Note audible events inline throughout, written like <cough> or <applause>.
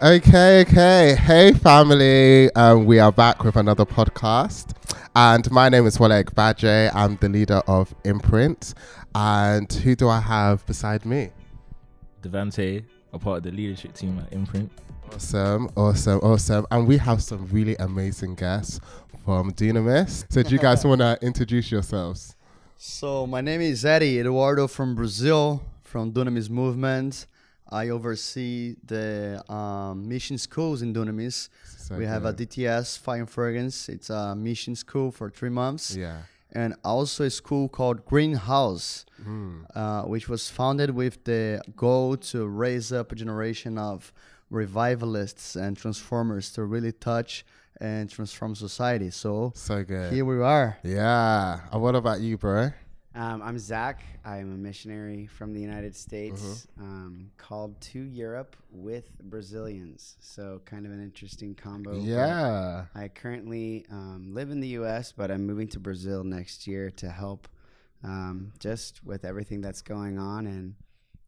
Okay, okay. Hey, family. Um, we are back with another podcast. And my name is Wale Badje. I'm the leader of Imprint. And who do I have beside me? Devante, a part of the leadership team at Imprint. Awesome, awesome, awesome. And we have some really amazing guests from Dunamis. So, do you guys <laughs> want to introduce yourselves? So my name is Eddie Eduardo from Brazil, from Dunamis Movement. I oversee the um, mission schools in Dunamis. So we have a. DTS Fire and Fragrance. It's a mission school for three months, Yeah. and also a school called Greenhouse, Mm. uh, which was founded with the goal to raise up a generation of revivalists and transformers to really touch and transform society. So So good. here we are. Yeah. And what about you, bro? Um, I'm Zach. I'm a missionary from the United States, um, called to Europe with Brazilians. So kind of an interesting combo. Yeah. I currently um, live in the U.S., but I'm moving to Brazil next year to help, um, just with everything that's going on, and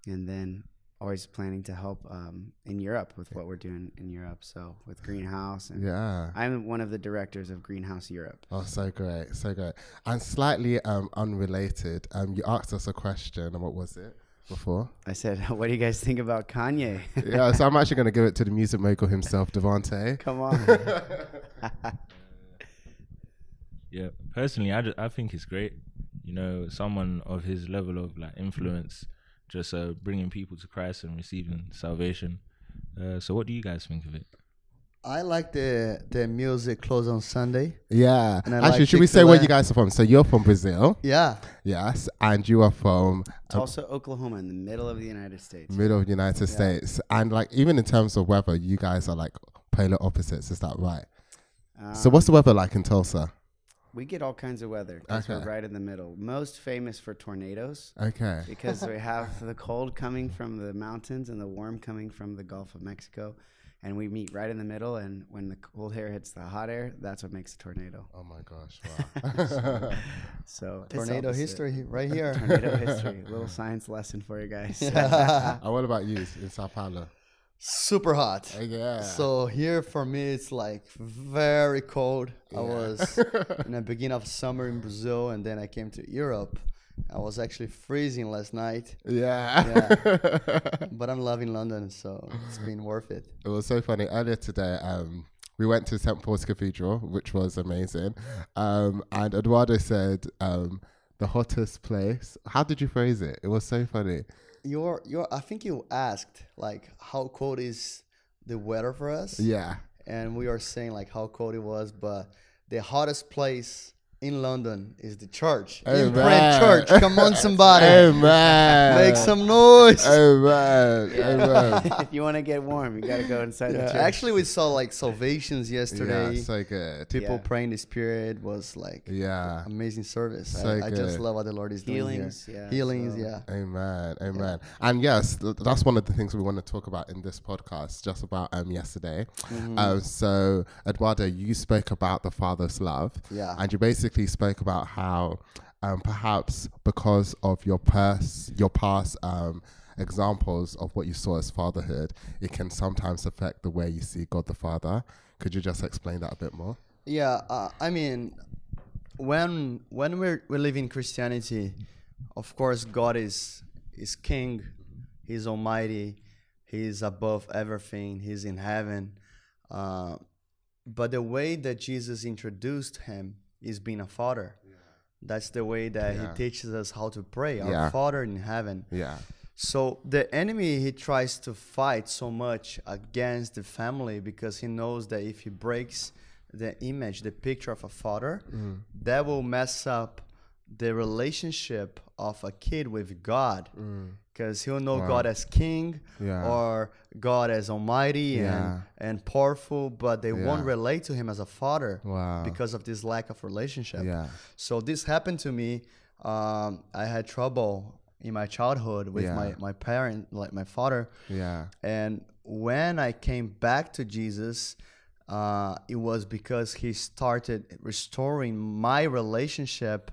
and then always planning to help um, in Europe with what we're doing in Europe. So with Greenhouse, and Yeah. I'm one of the directors of Greenhouse Europe. Oh, so great, so great. And slightly um, unrelated, um, you asked us a question, and what was it before? I said, <laughs> "What do you guys think about Kanye?" yeah, so I'm actually going <laughs> to give it to the music mogul himself, Devante. Come on. <laughs> Yeah, personally, I, just, I think it's great. You know, someone of his level of like influence, just uh, bringing people to Christ and receiving salvation. Uh, so, what do you guys think of it? I like the the music close on Sunday. Yeah. Actually, like should we say where you guys are from? So you're from Brazil, Yeah, yes, and you are from Tulsa, Oklahoma, in the middle of the United States. middle of the United States. And like even in terms of weather, you guys are like polar opposites. Is that right? so what's the Um, weather like in Tulsa? We get all kinds of weather because Okay. we're right in the middle. Most famous for tornadoes Okay. <laughs> because we <laughs> have the cold coming from the mountains and the warm coming from the Gulf of Mexico. And we meet right in the middle. And when the cold air hits the hot air, that's what makes a tornado. Oh my gosh! Wow. <laughs> So it's tornado opposite. history right here. Tornado history. A little science lesson for you guys. and uh, what about you in Sao Paulo? Super hot. Yeah. So here for me it's like very cold. I was <laughs> in the beginning of summer in Brazil and then I came to Europe. I was actually freezing last night, yeah. <laughs> but I'm loving London, so it's been worth it. It was so funny. Earlier today, um, we went to St. Paul's Cathedral, which was amazing. Um, and Eduardo said, um, the hottest place. How did you phrase it? It was so funny. You're you're I think you asked like how cold is the weather for us? Yeah. and we are saying like how cold it was, but the hottest place in London is the church. Amen. Imprint Church. Come on, somebody. Amen. Make some noise. Amen. Amen. <laughs> if you want to get warm, you got to go inside the church. actually, we saw like salvations yesterday. yeah, yesterday. so good. People Yeah. praying the Spirit was like Yeah. amazing service. So I, I just good. love what the Lord is doing Healings, here. yeah, Healings, so- yeah. Amen, amen. And yes, th- that's one of the things we want to talk about in this podcast, just about um yesterday. Mm-hmm. Um, so Eduardo, you spoke about the Father's love, Yeah. and you basically spoke about how um, perhaps because of your past, your past um, examples of what you saw as fatherhood, it can sometimes affect the way you see God the Father. Could you just explain that a bit more? Yeah, uh, I mean, when when we're we live in Christianity, of course God is is King, He's Almighty, He's above everything, He's in heaven. Uh, but the way that Jesus introduced Him is being a father. That's the way that Yeah. He teaches us how to pray, our Yeah. Father in heaven. Yeah, So the enemy he tries to fight so much against the family because he knows that if he breaks the image, the picture of a father, Mm-hmm. that will mess up the relationship of a kid with God. Because he'll know. Wow. God as king Yeah. or God as almighty Yeah. and, and powerful, but they won't relate to him as a father Wow. because of this lack of relationship. yeah, So this happened to me. Um, I had trouble in my childhood with Yeah. my, my parent, like my father. yeah, And when I came back to Jesus, uh, it was because he started restoring my relationship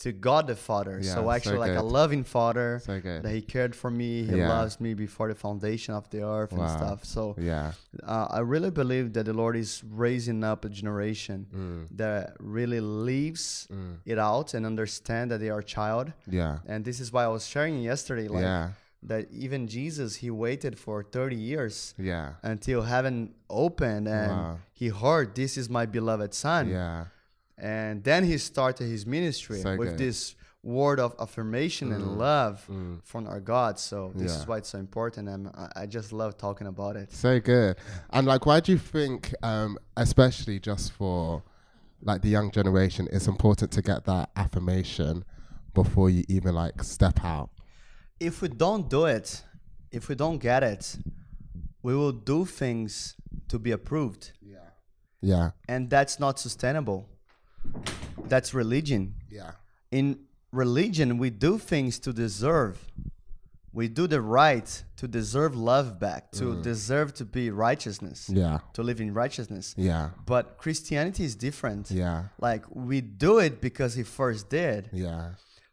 to God the Father. Yeah, so so actually, like a loving Father So that He cared for me. He Yeah. loves me before the foundation of the earth and stuff. So Yeah. uh, I really believe that the Lord is raising up a generation Mm. that really leaves Mm. it out and understand that they are a child. Yeah. And this is why I was sharing yesterday, like yeah. that even Jesus, he waited for 30 years Yeah. until heaven opened and Wow. he heard, This is my beloved son. Yeah. And then he started his ministry with this word of affirmation and love Mm. from our God. So this Yeah. is why it's so important. And I- I just love talking about it. So good. And like, why do you think, um, especially just for like the young generation, it's important to get that affirmation before you even like step out? If we don't do it, if we don't get it, we will do things to be approved. Yeah. Yeah. And that's not sustainable. That's religion. Yeah. in religion we do things to deserve we do the right to deserve love back to mm. deserve to be righteousness Yeah. to live in righteousness Yeah. but christianity is different Yeah. like we do it because he first did Yeah.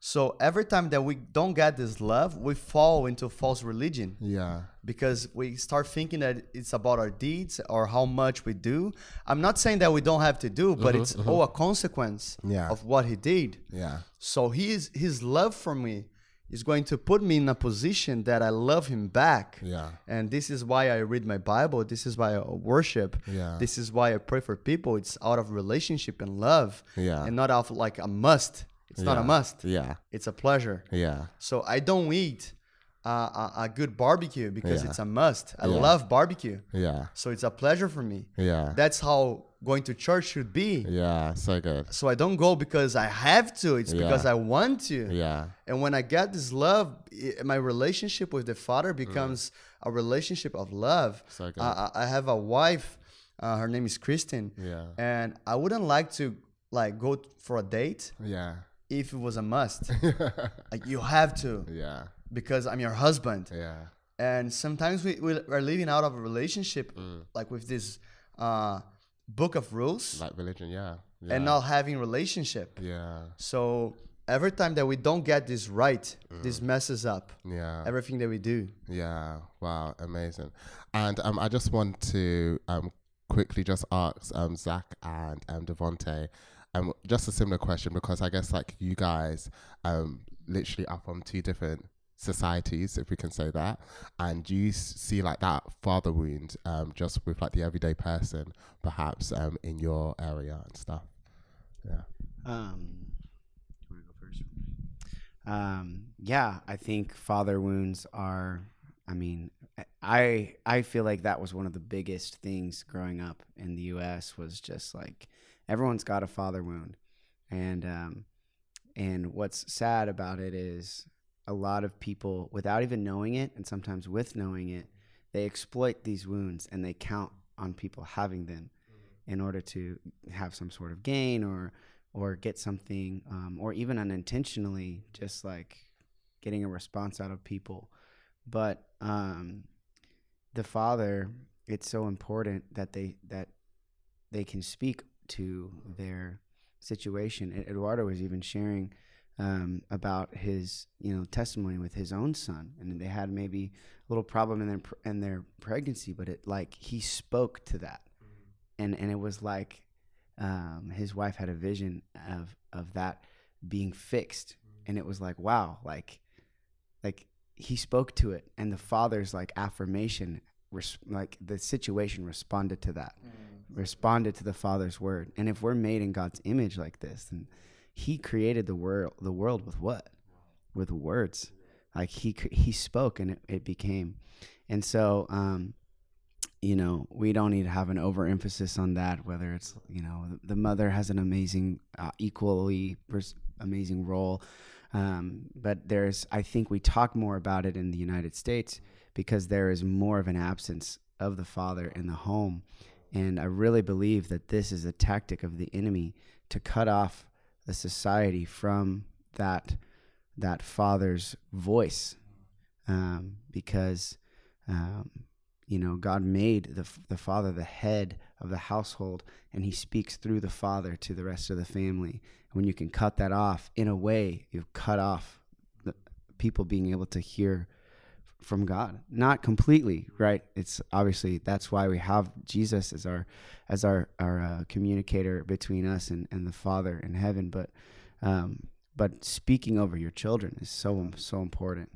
So every time that we don't get this love we fall into false religion Yeah. because we start thinking that it's about our deeds or how much we do. I'm not saying that we don't have to do, but mm-hmm, it's mm-hmm. all a consequence Yeah. of what he did. Yeah. So his his love for me is going to put me in a position that I love him back. Yeah. And this is why I read my Bible. This is why I worship. Yeah. This is why I pray for people. It's out of relationship and love. Yeah. And not out of like a must. It's not a must. Yeah. It's a pleasure. Yeah. So I don't eat uh, a, a good barbecue because Yeah. it's a must. I Yeah. love barbecue. Yeah. So it's a pleasure for me. Yeah. That's how going to church should be. Yeah. So good. So I don't go because I have to. It's Yeah. because I want to. Yeah. And when I get this love, i my relationship with the Father becomes a relationship of love. Mm. So good. I, I I have a wife. Uh, her name is Kristen. Yeah. And I wouldn't like to like go for a date Yeah. If it was a must. <laughs> like you have to Yeah. because I'm your husband. Yeah. And sometimes we, we are living out of a relationship Mm. like with this uh, book of rules Like religion. Yeah. Yeah. and not having relationship. Yeah. So every time that we don't get this right, Mm. this messes up Yeah. everything that we do. Yeah. Wow. Amazing. And um, I just want to um quickly just ask um Zach and um Devonte um just a similar question because I guess like you guys um literally are from two different societies if we can say that and do you see like that father wound um just with like the everyday person perhaps um in your area and stuff yeah Um, you want to go first? Um, yeah, I think father wounds are. I mean, I I feel like that was one of the biggest things growing up in the U.S. was just like everyone's got a father wound, and um, and what's sad about it is a lot of people, without even knowing it, and sometimes with knowing it, they exploit these wounds and they count on people having them in order to have some sort of gain or or get something um, or even unintentionally just like getting a response out of people. But um, the father it's so important that they that they can speak to their situation. Eduardo was even sharing um, about his you know testimony with his own son and they had maybe a little problem in their in their pregnancy but it like he spoke to that. And and it was like um, his wife had a vision of of that being fixed. And it was like wow like like he spoke to it. And the father's like affirmation res- like the situation responded to that responded to the father's word. And if we're made in god's image like this then he created the world the world with what? With words. Like he he spoke and it, it became. And so um you know we don't need to have an overemphasis on that whether it's you know the mother has an amazing uh, equally pers- amazing role. Um, but there's i think we talk more about it in the united states because there is more of an absence of the father in the home and i really believe that this is a tactic of the enemy to cut off the society from that that father's voice um, because um, you know god made the, the father the head of the household and he speaks through the father to the rest of the family. When you can cut that off, in a way, you've cut off the people being able to hear from God. Not completely, right? It's obviously that's why we have Jesus as our as our our uh, communicator between us and, and the Father in heaven. But um, but speaking over your children is so so important.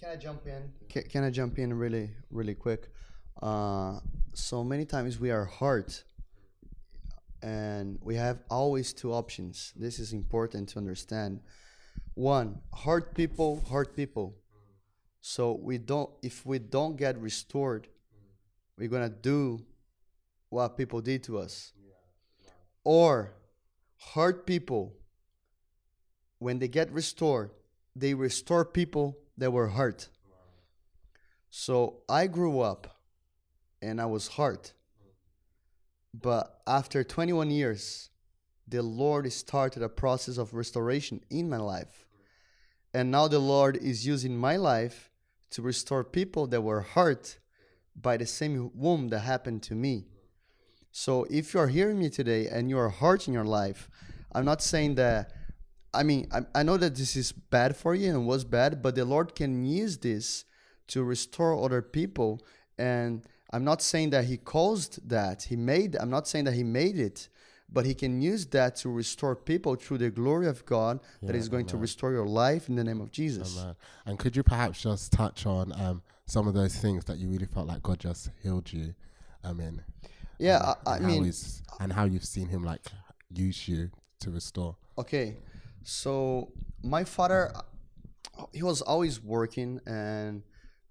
Can I jump in? Can, can I jump in really, really quick? Uh, so many times we are hurt, and we have always two options. This is important to understand. One, hurt people, hurt people. So we don't. If we don't get restored, we're gonna do what people did to us, or hurt people. When they get restored, they restore people that were hurt. So I grew up and I was hurt. But after 21 years, the Lord started a process of restoration in my life. And now the Lord is using my life to restore people that were hurt by the same wound that happened to me. So if you are hearing me today and you are hurt in your life, I'm not saying that I mean, I, I know that this is bad for you and was bad, but the Lord can use this to restore other people. And I'm not saying that He caused that. He made, I'm not saying that He made it, but He can use that to restore people through the glory of God that Yeah, is going to restore your life in the name of Jesus. Amen. And could you perhaps just touch on um, some of those things that you really felt like God just healed you? I mean, Yeah, and- I, I how mean, and how you've seen Him like use you to restore. okay so my father he was always working and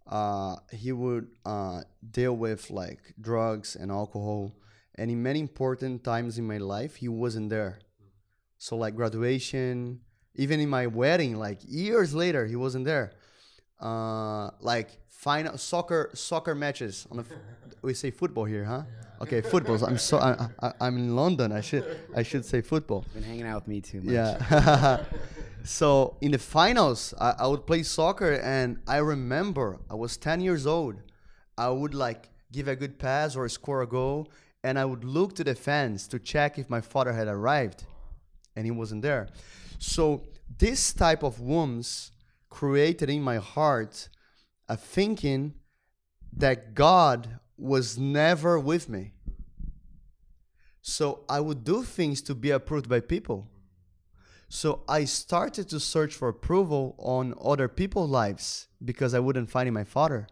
uh, he would uh, deal with like drugs and alcohol and in many important times in my life he wasn't there. So like graduation even in my wedding like years later he wasn't there. Uh, like final soccer soccer matches on the f- <laughs> we say football here huh? Okay football. I'm so I, I, i'm in london. I should i should say football. Been hanging out with me too much. yeah. <laughs> so in the finals, I, I would play soccer, and I remember I was 10 years old. I would like give a good pass or score a goal, and I would look to the fence to check if my father had arrived, and he wasn't there. So this type of wounds created in my heart a thinking that God was never with me. So I would do things to be approved by people. So I started to search for approval on other people's lives because I wouldn't find in my father.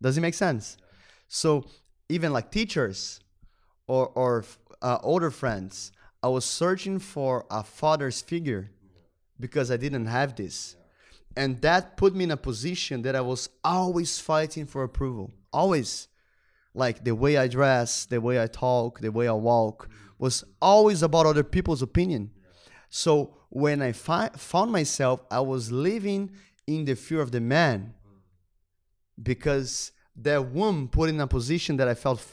Does it make sense? So even like teachers or or uh, older friends, I was searching for a father's figure because I didn't have this. And that put me in a position that I was always fighting for approval. Always. Like the way I dress, the way I talk, the way I walk was always about other people's opinion. So when I fi- found myself, I was living in the fear of the man because that womb put in a position that I felt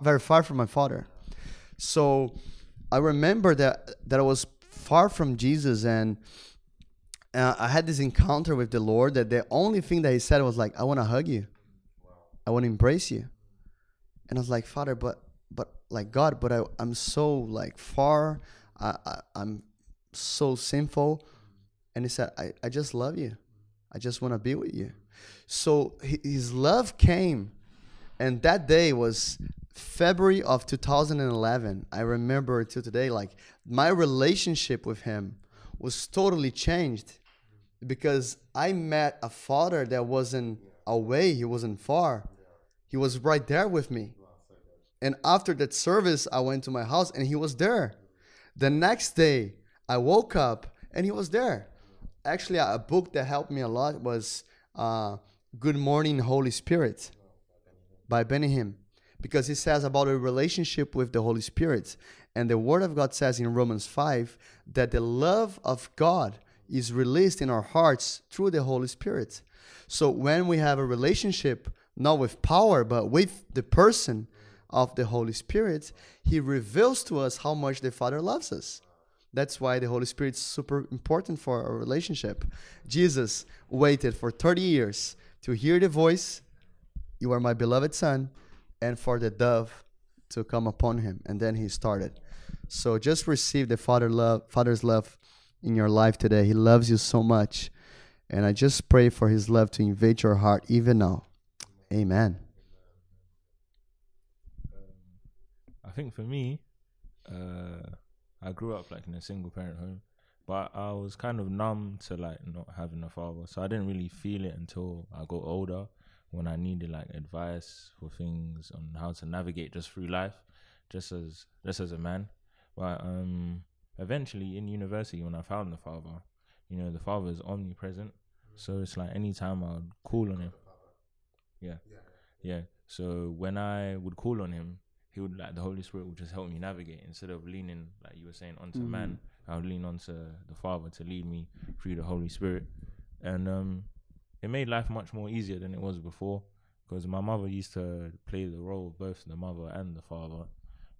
very far from my father. So I remember that that I was far from Jesus and uh, I had this encounter with the Lord that the only thing that He said was like, "I want to hug you, I want to embrace you," and I was like, "Father, but but like God, but I I'm so like far, I, I I'm so sinful," and He said, "I I just love you, I just want to be with you." So His love came, and that day was February of 2011. I remember till today, like my relationship with Him was totally changed because I met a father that wasn't away, he wasn't far. He was right there with me. And after that service, I went to my house and he was there. The next day, I woke up and he was there. Actually, a book that helped me a lot was uh, Good Morning, Holy Spirit by Benny Hinn because he says about a relationship with the Holy Spirit. And the Word of God says in Romans 5 that the love of God is released in our hearts through the Holy Spirit. So when we have a relationship, not with power, but with the person of the Holy Spirit, He reveals to us how much the Father loves us. That's why the Holy Spirit is super important for our relationship. Jesus waited for 30 years to hear the voice, You are my beloved Son, and for the dove to come upon him, and then he started. So just receive the Father love, Father's love in your life today. He loves you so much, and I just pray for His love to invade your heart even now. Amen. I think for me, uh, I grew up like in a single parent home, but I was kind of numb to like not having a father, so I didn't really feel it until I got older when I needed like advice for things on how to navigate just through life, just as just as a man. But um, eventually in university, when I found the father, you know, the father is omnipresent, so it's like anytime I would call on him, yeah, yeah. yeah. So when I would call on him, he would like the Holy Spirit would just help me navigate instead of leaning like you were saying onto Mhm. man. I would lean onto the Father to lead me through the Holy Spirit, and um, it made life much more easier than it was before. Because my mother used to play the role of both the mother and the father,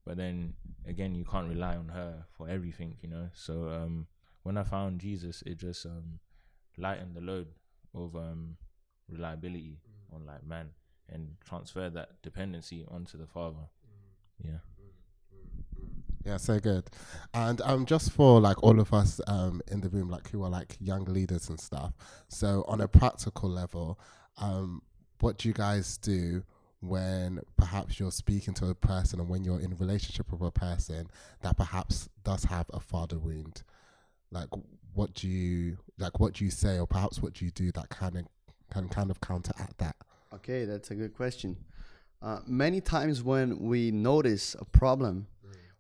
but then again, you can't rely on her for everything, you know. So um, when I found Jesus, it just um, lightened the load of um, reliability on like man and transferred that dependency onto the father. Yeah. Yeah, so good. And um, just for like all of us um in the room, like who are like young leaders and stuff. So on a practical level, um, what do you guys do when perhaps you're speaking to a person and when you're in a relationship with a person that perhaps does have a father wound? Like, what do you like? What do you say, or perhaps what do you do that kind of can kind of counteract that? Okay, that's a good question. Uh, many times when we notice a problem,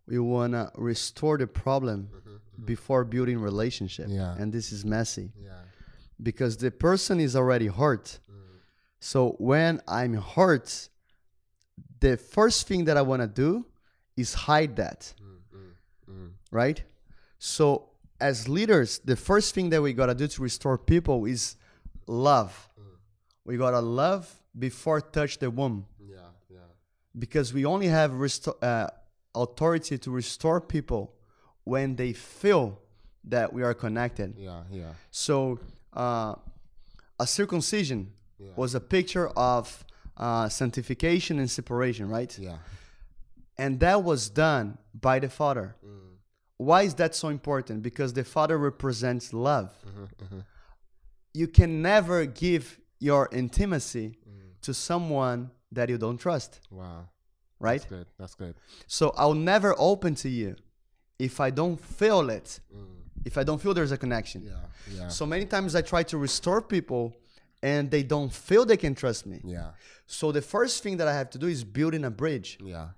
we want to restore the problem mm-hmm, mm-hmm. before building relationship. Yeah. And this is messy Yeah. because the person is already hurt. Mm. So when I'm hurt, the first thing that I want to do is hide that. Mm, mm, right? So as leaders, the first thing that we got to do to restore people is love. We got to love before touch the womb Yeah. Yeah. because we only have resto- uh, authority to restore people when they feel that we are connected. Yeah. Yeah. So, uh, a circumcision Yeah. was a picture of uh, sanctification and separation, right? Yeah. And that was done by the Father. Mm. Why is that so important? Because the Father represents love. Mm-hmm, You can never give your intimacy Mm. to someone that you don't trust, Wow. Right? That's good. That's good. So I'll never open to you if I don't feel it, Mm. if I don't feel there's a connection. Yeah. Yeah. So many times I try to restore people and they don't feel they can trust me. yeah. So the first thing that I have to do is building a bridge. Yeah.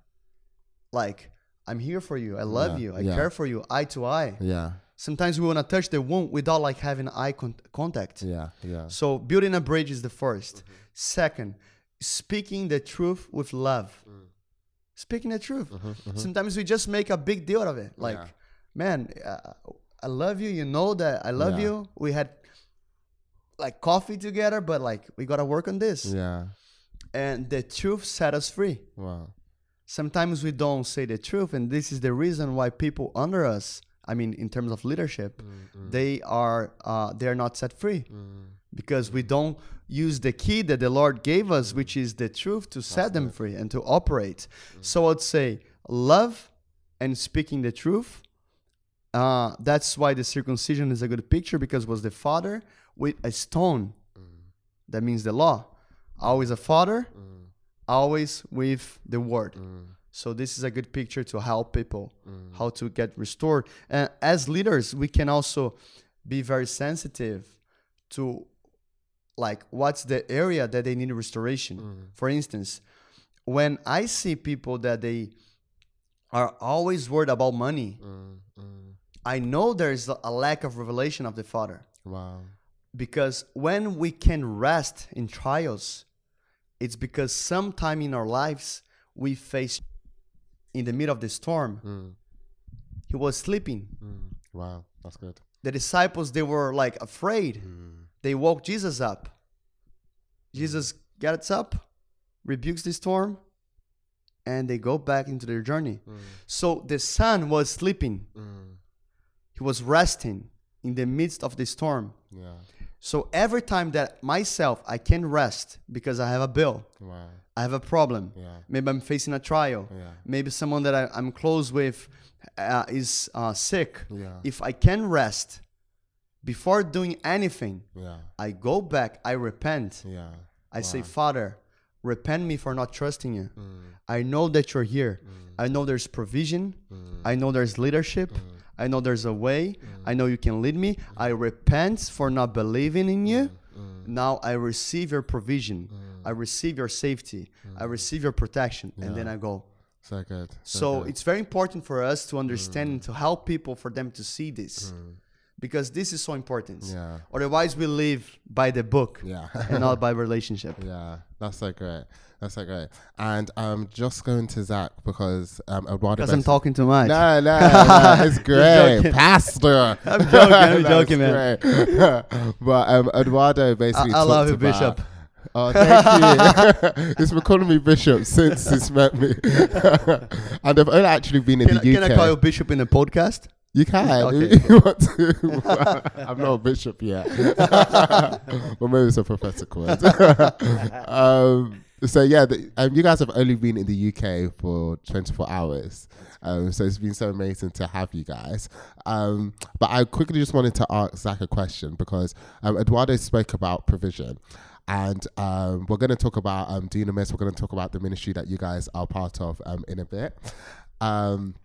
Like, I'm here for you. I love Yeah, you. I yeah. care for you, eye to eye. Yeah. Sometimes we want to touch the wound without like having eye con- contact. Yeah. Yeah. So building a bridge is the 1st Second, speaking the truth with love. Speaking the truth. Mm-hmm, mm-hmm. Sometimes we just make a big deal of it. Like, Yeah. man, uh, I love you. You know that I love Yeah. you. We had like coffee together, but like we gotta work on this. Yeah. And the truth set us free. Wow. Sometimes we don't say the truth, and this is the reason why people under us, I mean, in terms of leadership, mm, mm. they are uh, they're not set free mm. Because we don't use the key that the Lord gave us, which is the truth, to set them free and to operate. So I'd say love and speaking the truth. Uh, that's why the circumcision is a good picture because it was the father with a stone. Mm. That means the law. Always a father, mm. always with the word. Mm. So this is a good picture to help people how to get restored. And as leaders, we can also be very sensitive to like what's the area that they need restoration. Mm-hmm. For instance, when I see people that they are always worried about money, mm-hmm. I know there's a lack of revelation of the Father Wow. because when we can rest in trials, it's because sometime in our lives we face in the middle of the storm. Mm. He was sleeping. Mm. Wow. That's good. The disciples they were like afraid. Mm. They woke Jesus up. Jesus gets up, rebukes the storm, and they go back into their journey. So the son was sleeping. He was resting in the midst of the storm. Yeah. So every time that myself I can rest because I have a bill, Wow. I have a problem. Yeah. Maybe I'm facing a trial. Yeah. Maybe someone that I, I'm close with uh, is uh, sick. Yeah. If I can rest before doing anything, Yeah. I go back, I repent. Yeah. I say, Father, repent me for not trusting you. Mm. I know that you're here. Mm. I know there's provision. Mm. I know there's leadership. Mm. I know there's a way. Mm. I know you can lead me. I repent for not believing in you. Mm. Now I receive your provision. I receive your safety. I receive your protection. And then I go. So. So it's very important for us to understand and to help people for them to see this. Because this is so important. Yeah. Otherwise, we live by the book Yeah. and not by <laughs> relationship. Yeah, that's so great. That's so great. And um, just going to Zach because um, Eduardo. Because I'm talking too much. No, no, no, <laughs> it's great. Pastor. <laughs> I'm joking, I'm joking, man. but um, Eduardo I, basically. I love you, Bishop. Oh, thank you. he's been calling me Bishop since he's met me, and I've only actually been in Can, the I- UK. can I call you Bishop in the podcast? You can Okay, you want to. <laughs> <laughs> I'm not a bishop yet. <laughs> well, maybe it's a prophetic word. um, so yeah, the, um, you guys have only been in the UK for 24 hours. Um, so it's been so amazing to have you guys. Um, but I quickly just wanted to ask Zach a question because um, Eduardo spoke about provision. And um, we're going to talk about um, Dunamis. We're going to talk about the ministry that you guys are part of um, in a bit. Um,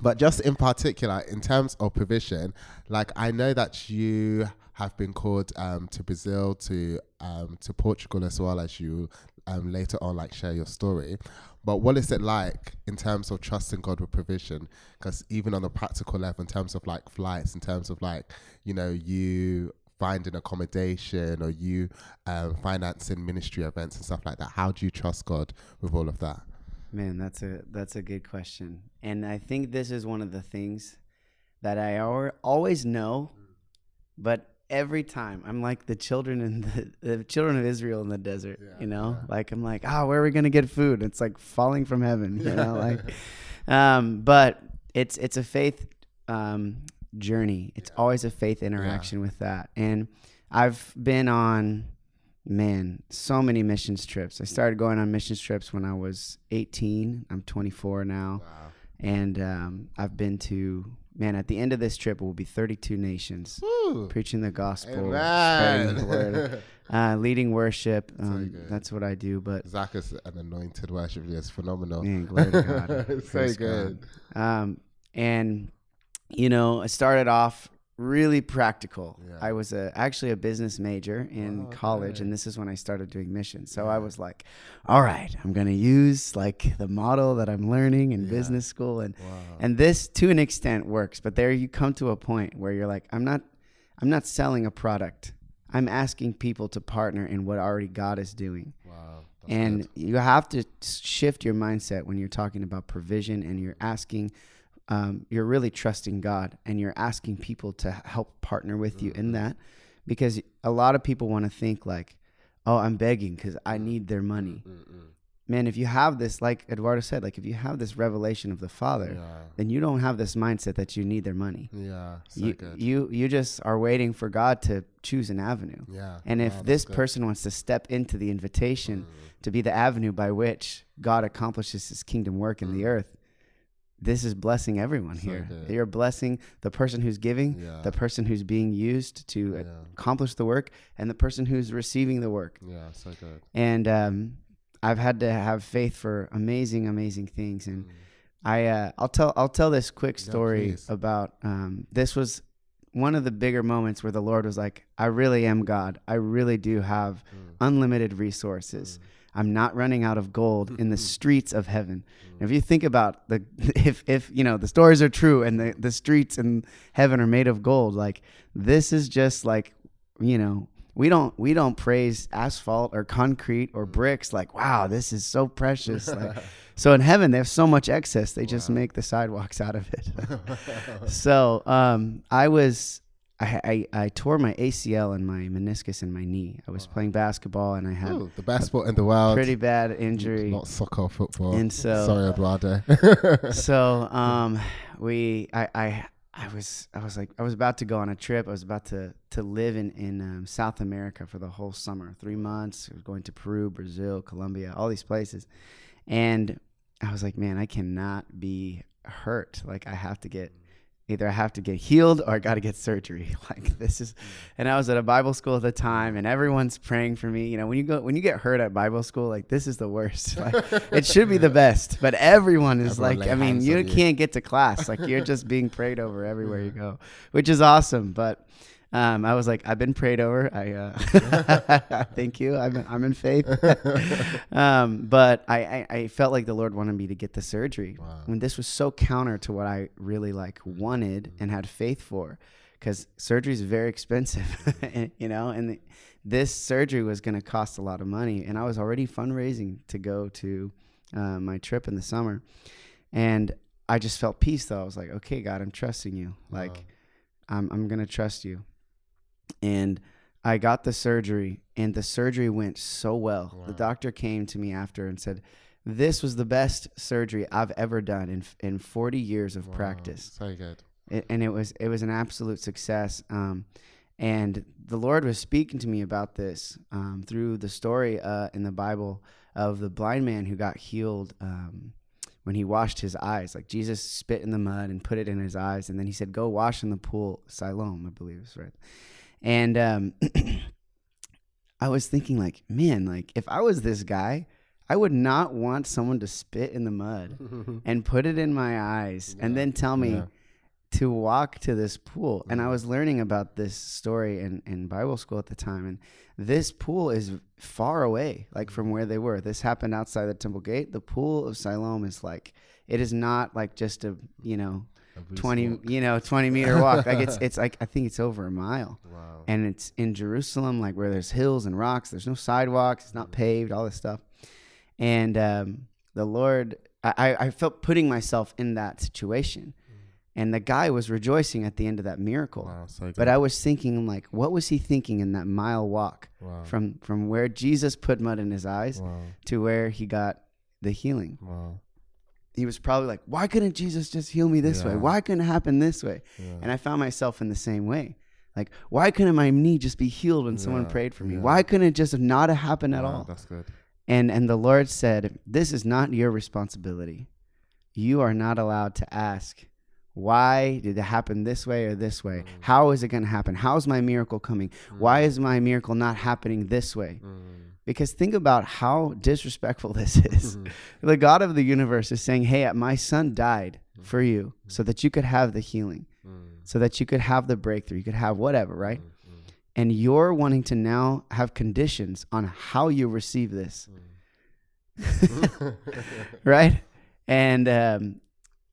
but just in particular, in terms of provision, like I know that you have been called um, to Brazil, to um, to Portugal as well as you um, later on like share your story. But what is it like in terms of trusting God with provision? Because even on a practical level, in terms of like flights, in terms of like you know you finding accommodation or you um, financing ministry events and stuff like that, how do you trust God with all of that? Man, that's a that's a good question, and I think this is one of the things that I al- always know, but every time I'm like the children in the, the children of Israel in the desert. Yeah, you know, yeah. like I'm like, ah, where are we gonna get food? It's like falling from heaven. You know, <laughs> like, um, but it's it's a faith um, journey. It's always a faith interaction with that, and I've been on man, so many missions trips. I started going on missions trips when I was 18. I'm 24 now. And um, I've been to, man, at the end of this trip, it will be 32 nations Woo. preaching the gospel, spreading the word, <laughs> uh, leading worship. Um, that's what I do. But, Zach is an anointed worship leader. It's phenomenal. man, glory to God. <laughs> It's so good. Um, and, you know, I started off really practical. Yeah. I was a, actually a business major in Oh, college, okay. and this is when I started doing missions. So I was like, all right, I'm going to use like the model that I'm learning in Yeah. business school. And, Wow. and this to an extent works, but there you come to a point where you're like, I'm not, I'm not selling a product. I'm asking people to partner in what already God is doing. wow. And good. you have to shift your mindset when you're talking about provision and you're asking, um, you're really trusting God and you're asking people to help partner with you Mm-hmm. in that because a lot of people want to think like, oh, I'm begging because I need their money. Mm-mm. Man, if you have this, like Eduardo said, like if you have this revelation of the Father, Yeah. then you don't have this mindset that you need their money. Yeah. So you, good. you you just are waiting for God to choose an avenue. yeah. And if Wow, this good. person wants to step into the invitation to be the avenue by which God accomplishes his kingdom work in the earth, this is blessing everyone Mm. So here. You're blessing the person who's giving, Yeah. the person who's being used to Yeah. accomplish the work, and the person who's receiving the work. Yeah. So good. And um, I've had to have faith for amazing, amazing things. And I, uh, I'll tell, I'll tell this quick Mm. Yeah, story about. Um, this was one of the bigger moments where the Lord was like, "I really am God. I really do have Mm. unlimited resources. I'm not running out of gold in the streets of heaven." Mm. If you think about the, <laughs> if if you know the stories are true and the the streets in heaven are made of gold, like this is just like, you know. We don't we don't praise asphalt or concrete or bricks like wow this is so precious like <laughs> so in heaven they have so much excess they just make the sidewalks <laughs> out of it so um, I was I, I I tore my ACL and my meniscus in my knee. I was playing basketball and I had Ooh, the best sport in the world. pretty bad injury. Not soccer football. And so- Sorry, Eduardo. <laughs> so um, we I, I I was I was like I was about to go on a trip. I was about to to live in in um, South America for the whole summer, three months. I was going to Peru, Brazil, Colombia, all these places, and I was like, man, I cannot be hurt. Like I have to get either I have to get healed or I got to get surgery. <laughs> Like this is, and I was at a Bible school at the time, and everyone's praying for me. You know, when you go when you get hurt at Bible school, like this is the worst. <laughs> Like, it should be the best, but everyone is Everyone like, I mean, you you. can't get to class. Like you're just being prayed over everywhere you <laughs> go, which is awesome. But um, I was like, I've been prayed over. I uh, <laughs> thank you. I'm I'm in faith. <laughs> um, but I, I I felt like the Lord wanted me to get the surgery Wow. when this was so counter to what I really like wanted and had faith for, because surgery is very expensive, <laughs> and, you know, and the, this surgery was going to cost a lot of money, and I was already fundraising to go to uh, my trip in the summer, and I just felt peace though. I was like, okay, God, I'm trusting you. Like, Wow. I'm I'm gonna trust you. And I got the surgery, and the surgery went so well. The doctor came to me after and said, "This was the best surgery I've ever done in in 40 years of Wow. practice." So good. it, and it was it was an absolute success. Um, and the Lord was speaking to me about this um, through the story uh, in the Bible of the blind man who got healed um, when he washed his eyes. Like Jesus spit in the mud and put it in his eyes, and then he said, "Go wash in the pool, Siloam, I believe is right." And um, <clears throat> I was thinking, like, man, like if I was this guy, I would not want someone to spit in the mud <laughs> and put it in my eyes and then tell me Yeah. to walk to this pool. And I Mhm. was learning about this story in, in Bible school at the time. And this pool is far away, like from where they were. This happened outside the temple gate. The pool of Siloam is like, it is not like just a, you know, 20, walk. you know, 20 meter walk. Like it's, it's like, I think it's over a mile. <laughs> Wow. And it's in Jerusalem, like where there's hills and rocks. There's no sidewalks. It's not paved, all this stuff. And um, the Lord, I, I felt putting myself in that situation. And the guy was rejoicing at the end of that miracle. wow. So. But I was thinking, like, what was he thinking in that mile walk wow. from from where Jesus put mud in his eyes wow. to where he got the healing? He was probably like, why couldn't Jesus just heal me this way? Why couldn't it happen this way? Yeah. And I found myself in the same way. Like, why couldn't my knee just be healed when someone prayed for me? yeah. Why couldn't it just not have happened at all? That's good. And and the Lord said, This is not your responsibility. You are not allowed to ask, why did it happen this way or this way? Mm. How is it going to happen? How's my miracle coming? Why is my miracle not happening this way? Mm. Because think about how disrespectful <laughs> this is. Mhm. the God of the universe is saying, Hey, my son died for you so that you could have the healing, Mm. so that you could have the breakthrough, you could have whatever, right? Mm. And you're wanting to now have conditions on how you receive this. Mm. <laughs> <laughs> right? And um,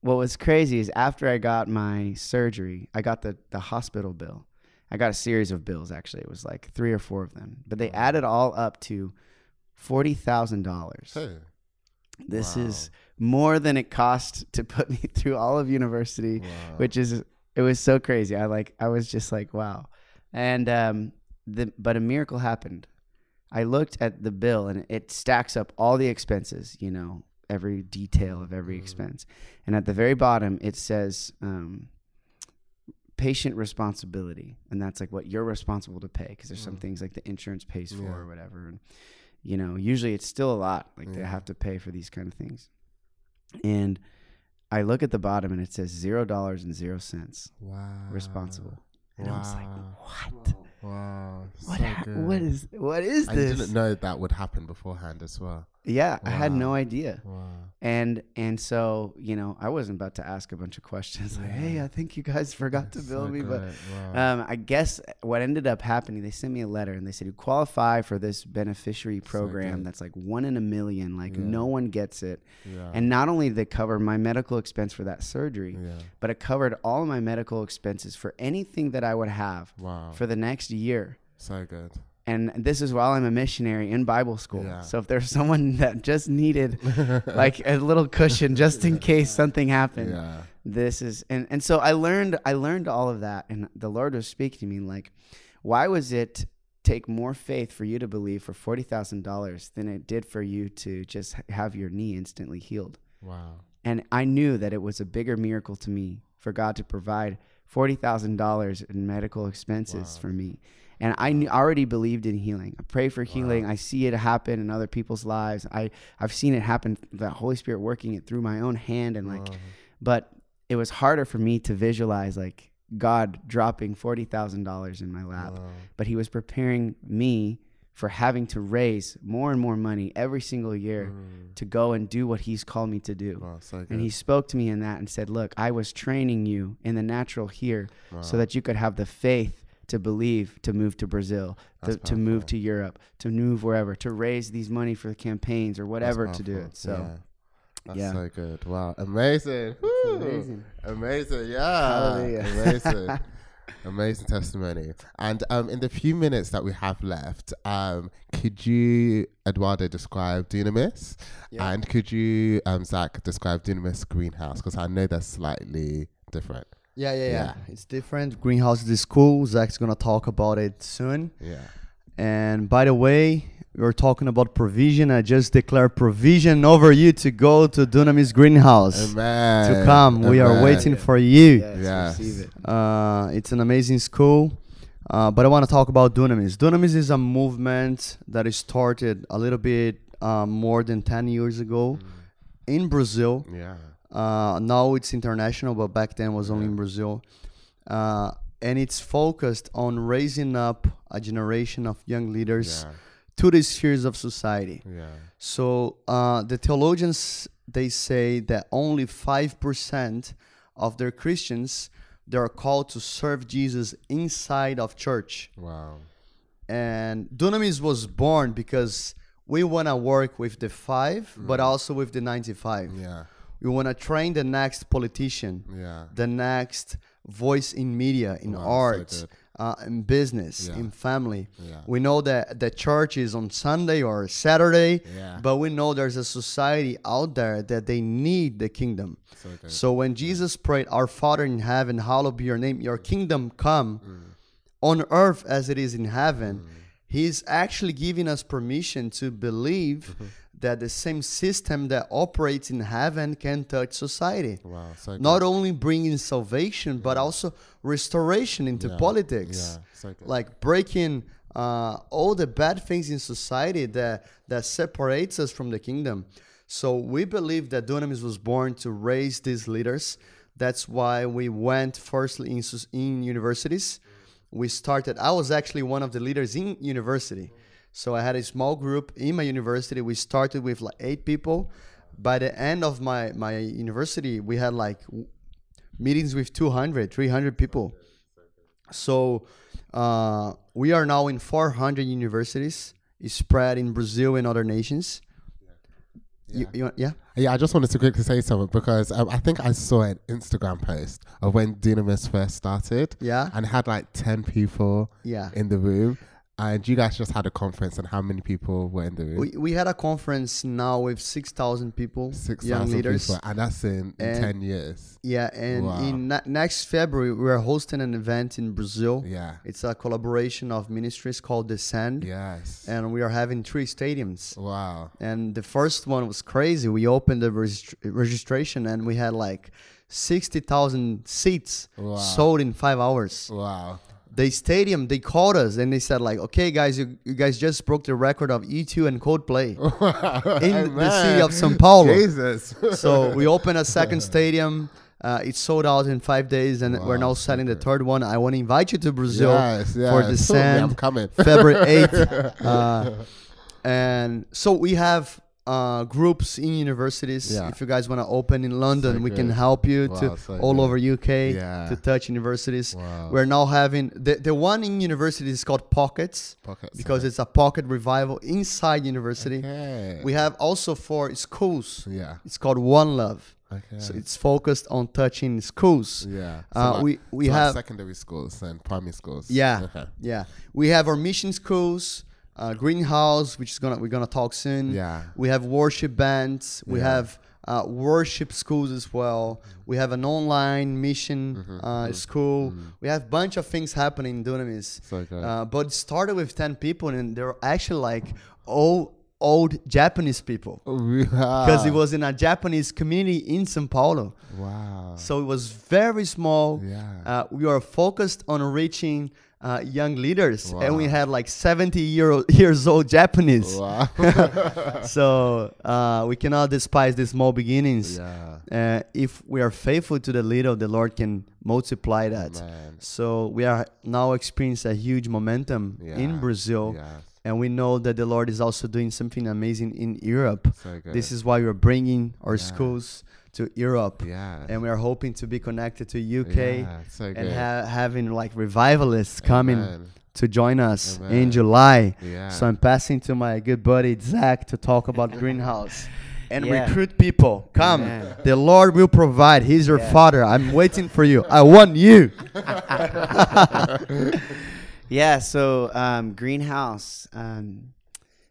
what was crazy is after I got my surgery, I got the, the hospital bill. I got a series of bills, actually. It was like three or four of them. But they added all up to $40,000. Hey. This Wow. is more than it cost to put <laughs> me through all of university, Wow. which is, it was so crazy. I like, I was just like, wow. And, um, the, but a miracle happened. I looked at the bill and it stacks up all the expenses, you know, every detail of every Mhm. expense. And at the very bottom, it says um, patient responsibility. And that's like what you're responsible to pay because there's some Mm. things like the insurance pays for Yeah. or whatever. And, you know, usually it's still a lot. Like they have to pay for these kind of things. And I look at the bottom and it says zero dollars and zero cents wow. responsible. And I was like, Wow. what? Wow. What, so ha- what is what is I this? I didn't know that would happen beforehand as well. Yeah, I had no idea. Wow. And and so, you know, I wasn't about to ask a bunch of questions <laughs> like, "Hey, I think you guys forgot to bill so me." But. Wow. um, I guess what ended up happening, they sent me a letter and they said you qualify for this beneficiary program good. that's like one in a million. Like Yeah. no one gets it. yeah. And not only did they cover my medical expense for that surgery, yeah. but it covered all of my medical expenses for anything that I would have Wow. for the next year. so good. And this is while I'm a missionary in Bible school. Yeah. So if there's <laughs> someone that just needed <laughs> like a little cushion just in case something happened, yeah. this is and and so I learned I learned all of that and the Lord was speaking to me like why was it take more faith for you to believe for $40,000 than it did for you to just have your knee instantly healed? Wow. And I knew that it was a bigger miracle to me for God to provide forty thousand dollars in medical expenses for me. And I knew, already believed in healing. I pray for healing. I see it happen in other people's lives. I I've seen it happen. The Holy Spirit working it through my own hand and like, but it was harder for me to visualize like God dropping forty thousand dollars in my lap. But He was preparing me for having to raise more and more money every single year mm. to go and do what He's called me to do. Wow, so. And he spoke to me in that and said, Look, I was training you in the natural here so that you could have the faith to believe to move to Brazil, to, to move to Europe, to move wherever, to raise these money for the campaigns or whatever to do it. So, yeah. That's yeah. so good. Wow. Amazing. Amazing. Amazing. Yeah. Hallelujah. Amazing. <laughs> Amazing testimony. And um, in the few minutes that we have left, um, could you, Eduardo, describe Dunamis? Yeah. And could you, um, Zach, describe Dunamis Greenhouse? Because I know they're slightly different. Yeah, yeah, yeah, Yeah. It's different. Greenhouse is cool. Zach's gonna talk about it soon. Yeah. And by the way, we are talking about provision. I just declared provision over you to go to Dunamis Greenhouse Amen. to come. We are Amen. waiting for you. yes, Yes. it. Uh, it's an amazing school. Uh, but I want to talk about Dunamis. Dunamis is a movement that is started a little bit uh, more than 10 years ago in Brazil. Yeah. Uh, now it's international, but back then was only in Brazil. Uh, and it's focused on raising up a generation of young leaders Yeah. to the spheres of society. Yeah. So uh, the theologians they say that only five percent of their Christians they are called to serve Jesus inside of church. Wow. And Dunamis was born because we want to work with the five, but also with the ninety-five. Yeah. We want to train the next politician, Yeah. the next voice in media, in Wow, so arts, good. uh, in business, Yeah. in family. Yeah. We know that the church is on Sunday or Saturday, but we know there's a society out there that they need the kingdom. So. So when Jesus prayed, Our Father in heaven, hallowed be your name, your kingdom come on earth as it is in heaven, He's actually giving us permission to believe that the same system that operates in heaven can touch society. wow. So. Not only bringing salvation, but also restoration into Yeah. politics Yeah. So like breaking uh, all the bad things in society that that separates us from the kingdom. So we believe that Dunamis was born to raise these leaders. That's why we went firstly in, in universities. We started. I was actually one of the leaders in university. So I had a small group in my university. We started with like eight people. By the end of my my university, we had like meetings with 200, 300 people. So uh, we are now in 400 universities spread in Brazil and other nations. You, you, want- yeah? Yeah, I just wanted to quickly say something because um, I think I saw an Instagram post of when Dunamis first started. Yeah. And had like 10 people Yeah. in the room. And you guys just had a conference, and how many people were in the room? We, we had a conference now with 6,000 people, young 6,000 leaders. people. And that's in, in And- 10 years. Yeah, and Wow. in ne- next February, we are hosting an event in Brazil. Yeah. It's a collaboration of ministries called The Send. Yes. And we are having three stadiums. wow. And the first one was crazy. We opened the regist- registration and we had like 60,000 seats Wow. sold in five hours. Wow. The stadium, they called us and they said like, okay, guys, you, you guys just broke the record of U2 and Coldplay <laughs> in the city of São Paulo. Jesus. <laughs> so we opened a second stadium. Uh, it sold out in five days, and we're now selling the third one. I want to invite you to Brazil yes, yes. for Yeah, The Send. I'm coming. <laughs> February 8th. Uh, and so we have uh, groups in universities. Yeah. If you guys want to open in London, So we can help you Wow, to so all good. over UK Yeah. to touch universities. Wow. We're now having the, the one in university is called Pockets Pockets, because okay. it's a pocket revival inside university. Okay. We have also for schools. Yeah. It's called One Love. Okay. So it's focused on touching schools. yeah. So Uh, like- we we so like have secondary schools and primary schools. yeah, Okay. yeah. We have our mission schools, uh, greenhouse, which is gonna we're gonna talk soon. Yeah. We have worship bands. We Yeah. have uh, worship schools as well. We have an online mission Mm-hmm, uh, school. We have a bunch of things happening in Dunamis. So. Uh, but it started with ten people, and they're actually like all old Japanese people <laughs> because it was in a Japanese community in São Paulo. wow. So it was very small. yeah. Uh, we are focused on reaching uh, young leaders, and we had like 70 year <laughs> years old Japanese. wow. <laughs> so uh, we cannot despise the small beginnings. yeah. Uh, if we are faithful to the little, the Lord can multiply that. Man. So we are now experiencing a huge momentum Yeah. in Brazil, Yes. and we know that the Lord is also doing something amazing in Europe. So. This is why we're bringing our Yeah. schools to Europe, yeah. and we are hoping to be connected to UK Yeah, so good. and ha- having like revivalists coming Amen. to join us in July. Yeah. So I'm passing to my good buddy Zach to talk about <laughs> greenhouse and Yeah. recruit people. Come, Amen. the Lord will provide. He's your Yeah. father. I'm waiting for you. I want you. <laughs> Yeah, so um, greenhouse. Um,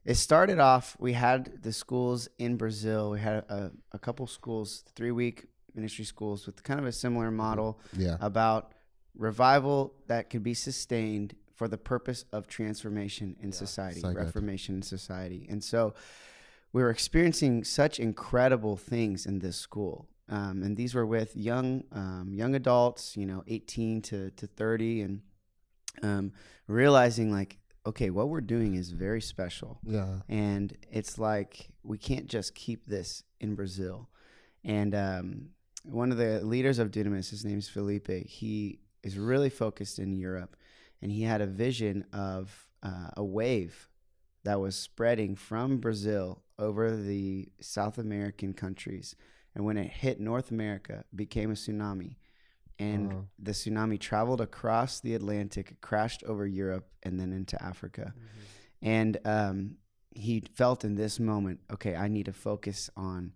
it started off. We had the schools in Brazil. We had a, a couple schools, three week ministry schools with kind of a similar model yeah. about revival that could be sustained for the purpose of transformation in society, So good. reformation in society. And so we were experiencing such incredible things in this school. Um, and these were with young um, young adults, you know, 18 to, to 30, and um, realizing like, okay, what we're doing is very special. Yeah. And it's like we can't just keep this in Brazil. And um, one of the leaders of Dunamis, his name is Felipe. He is really focused in Europe, and he had a vision of uh, a wave that was spreading from Brazil over the South American countries, and when it hit North America, became a tsunami. And Wow. the tsunami traveled across the Atlantic, crashed over Europe, and then into Africa. And um, he felt in this moment, okay, I need to focus on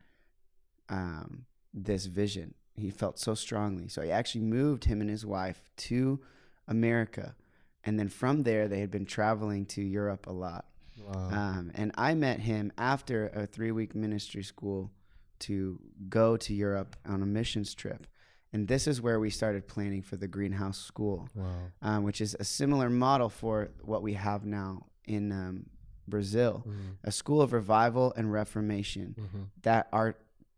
um, this vision. He felt so strongly. So he actually moved him and his wife to America. And then from there, they had been traveling to Europe a lot. Wow. Um, and I met him after a three week ministry school to go to Europe on a missions trip. And this is where we started planning for the Greenhouse School wow. um, which is a similar model for what we have now in um, Brazil, Mhm. a school of revival and reformation Mhm. that are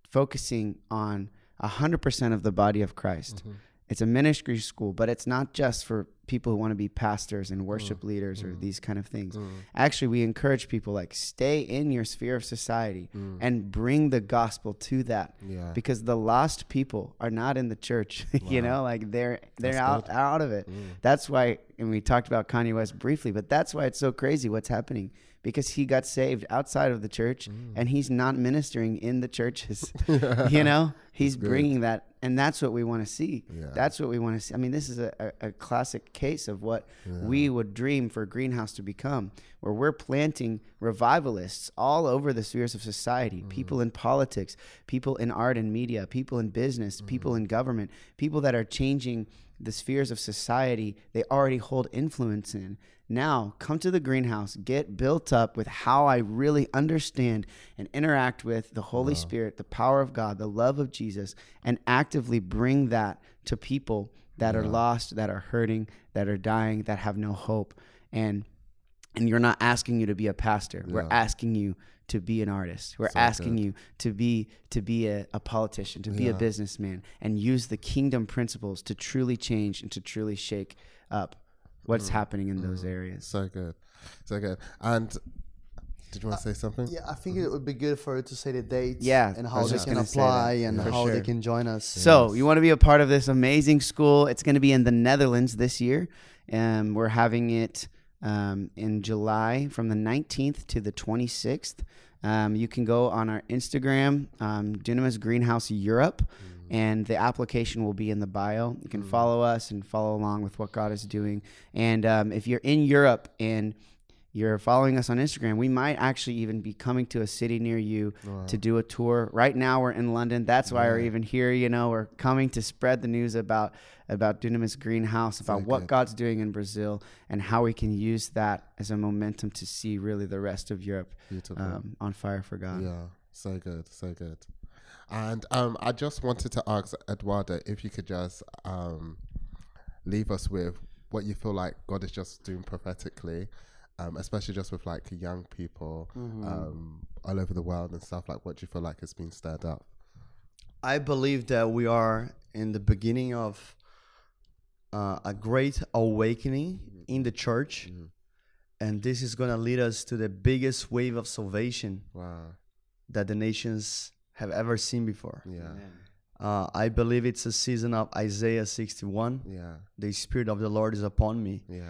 focusing on 100% of the body of Christ. Mhm. It's a ministry school, but it's not just for people who want to be pastors and worship leaders or mm. these kind of things. Mm. Actually, we encourage people like stay in your sphere of society Mm. and bring the gospel to that Yeah. because the lost people are not in the church <laughs> you know like they're they're That's out good. out of it Mm. that's why and we talked about Kanye West briefly but that's why it's so crazy what's happening because he got saved outside of the church Mm. and he's not ministering in the churches <laughs> <laughs> you know he's good. bringing that and that's what we want to see Yeah. that's what we want to see i mean this is a, a, a classic case of what we would dream for greenhouse to become where we're planting revivalists all over the spheres of society Mm-hmm. people in politics people in art and media people in business Mm-hmm. people in government people that are changing the spheres of society they already hold influence in now come to the greenhouse get built up with how i really understand and interact with the holy spirit the power of god the love of jesus and actively bring that to people that are lost that are hurting that are dying that have no hope and and you're not asking you to be a pastor we're asking you to be an artist we're So asking good. you to be to be a, a politician to be a businessman and use the kingdom principles to truly change and to truly shake up what's Mm. happening in those areas So good. So good. And did you want to say something? Yeah, I think it would be good for you to say the dates Yeah, and how was they can apply that. and For how they can join us. So, you want to be a part of this amazing school? It's going to be in the Netherlands this year. Um, we're having it um, in July from the 19th to the 26th. Um, you can go on our Instagram, um, Dunamis Greenhouse Europe, and the application will be in the bio. You can follow us and follow along with what God is doing. And um, if you're in Europe and you're following us on Instagram, we might actually even be coming to a city near you to do a tour. Right now we're in London. That's why we're even here. You know, we're coming to spread the news about about Dunamis Greenhouse, about what. God's doing in Brazil, and how we can use that as a momentum to see really the rest of Europe um, on fire for God. Yeah, so good, so good. And um, I just wanted to ask Eduardo if you could just um, leave us with what you feel like God is just doing prophetically um, especially just with like young people Mm-hmm. um, all over the world and stuff? Like, what do you feel like has been stirred up? I believe that we are in the beginning of uh, a great awakening in the church, Mm-hmm. and this is going to lead us to the biggest wave of salvation Wow. that the nations have ever seen before. Yeah. Uh, I believe it's a season of Isaiah 61. Yeah. The Spirit of the Lord is upon me Yeah.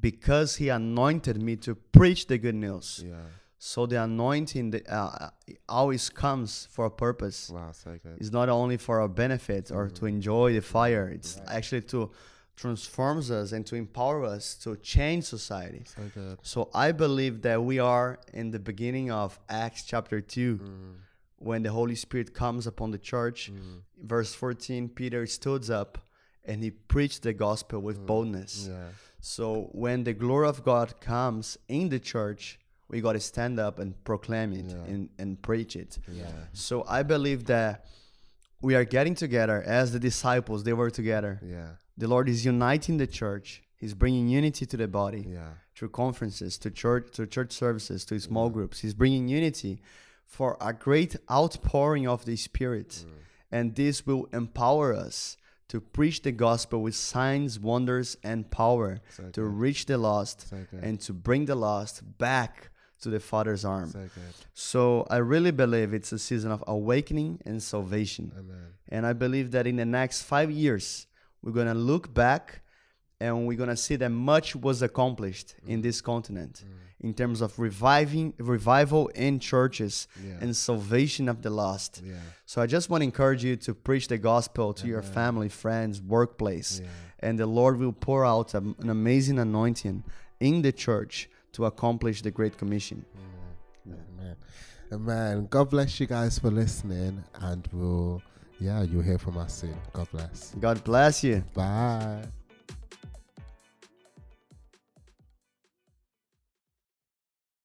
because He anointed me to preach the good news. Yeah. So the anointing that, uh, always comes for a purpose. Wow. So good. It's not only for our benefit or to enjoy the fire. It's actually to transforms us and to empower us to change society. So. So I believe that we are in the beginning of Acts chapter 2 when the Holy Spirit comes upon the church. Mm. Verse 14 Peter stood up and he preached the gospel with mm. boldness. Yeah. So when the glory of God comes in the church, we got to stand up and proclaim it Yeah. and, and preach it. Yeah. So I believe that we are getting together as the disciples, they were together. Yeah. The Lord is uniting the church. He's bringing unity to the body Yeah. through conferences, to church, to church services, to small groups. He's bringing unity for a great outpouring of the Spirit, and this will empower us to preach the gospel with signs, wonders, and power So to reach the lost So and to bring the lost back to the Father's arm. So. So I really believe it's a season of awakening and salvation. Amen. And I believe that in the next five years, we're going to look back and we're going to see that much was accomplished in this continent in terms of reviving revival in churches Yeah. and salvation of the lost. Yeah. So I just want to encourage you to preach the gospel to your family, friends, workplace, Yeah. and the Lord will pour out a- an amazing anointing in the church to accomplish the Great Commission. Amen. Amen. God bless you guys for listening, and we'll, yeah, you'll hear from us soon. God bless. God bless you. Bye.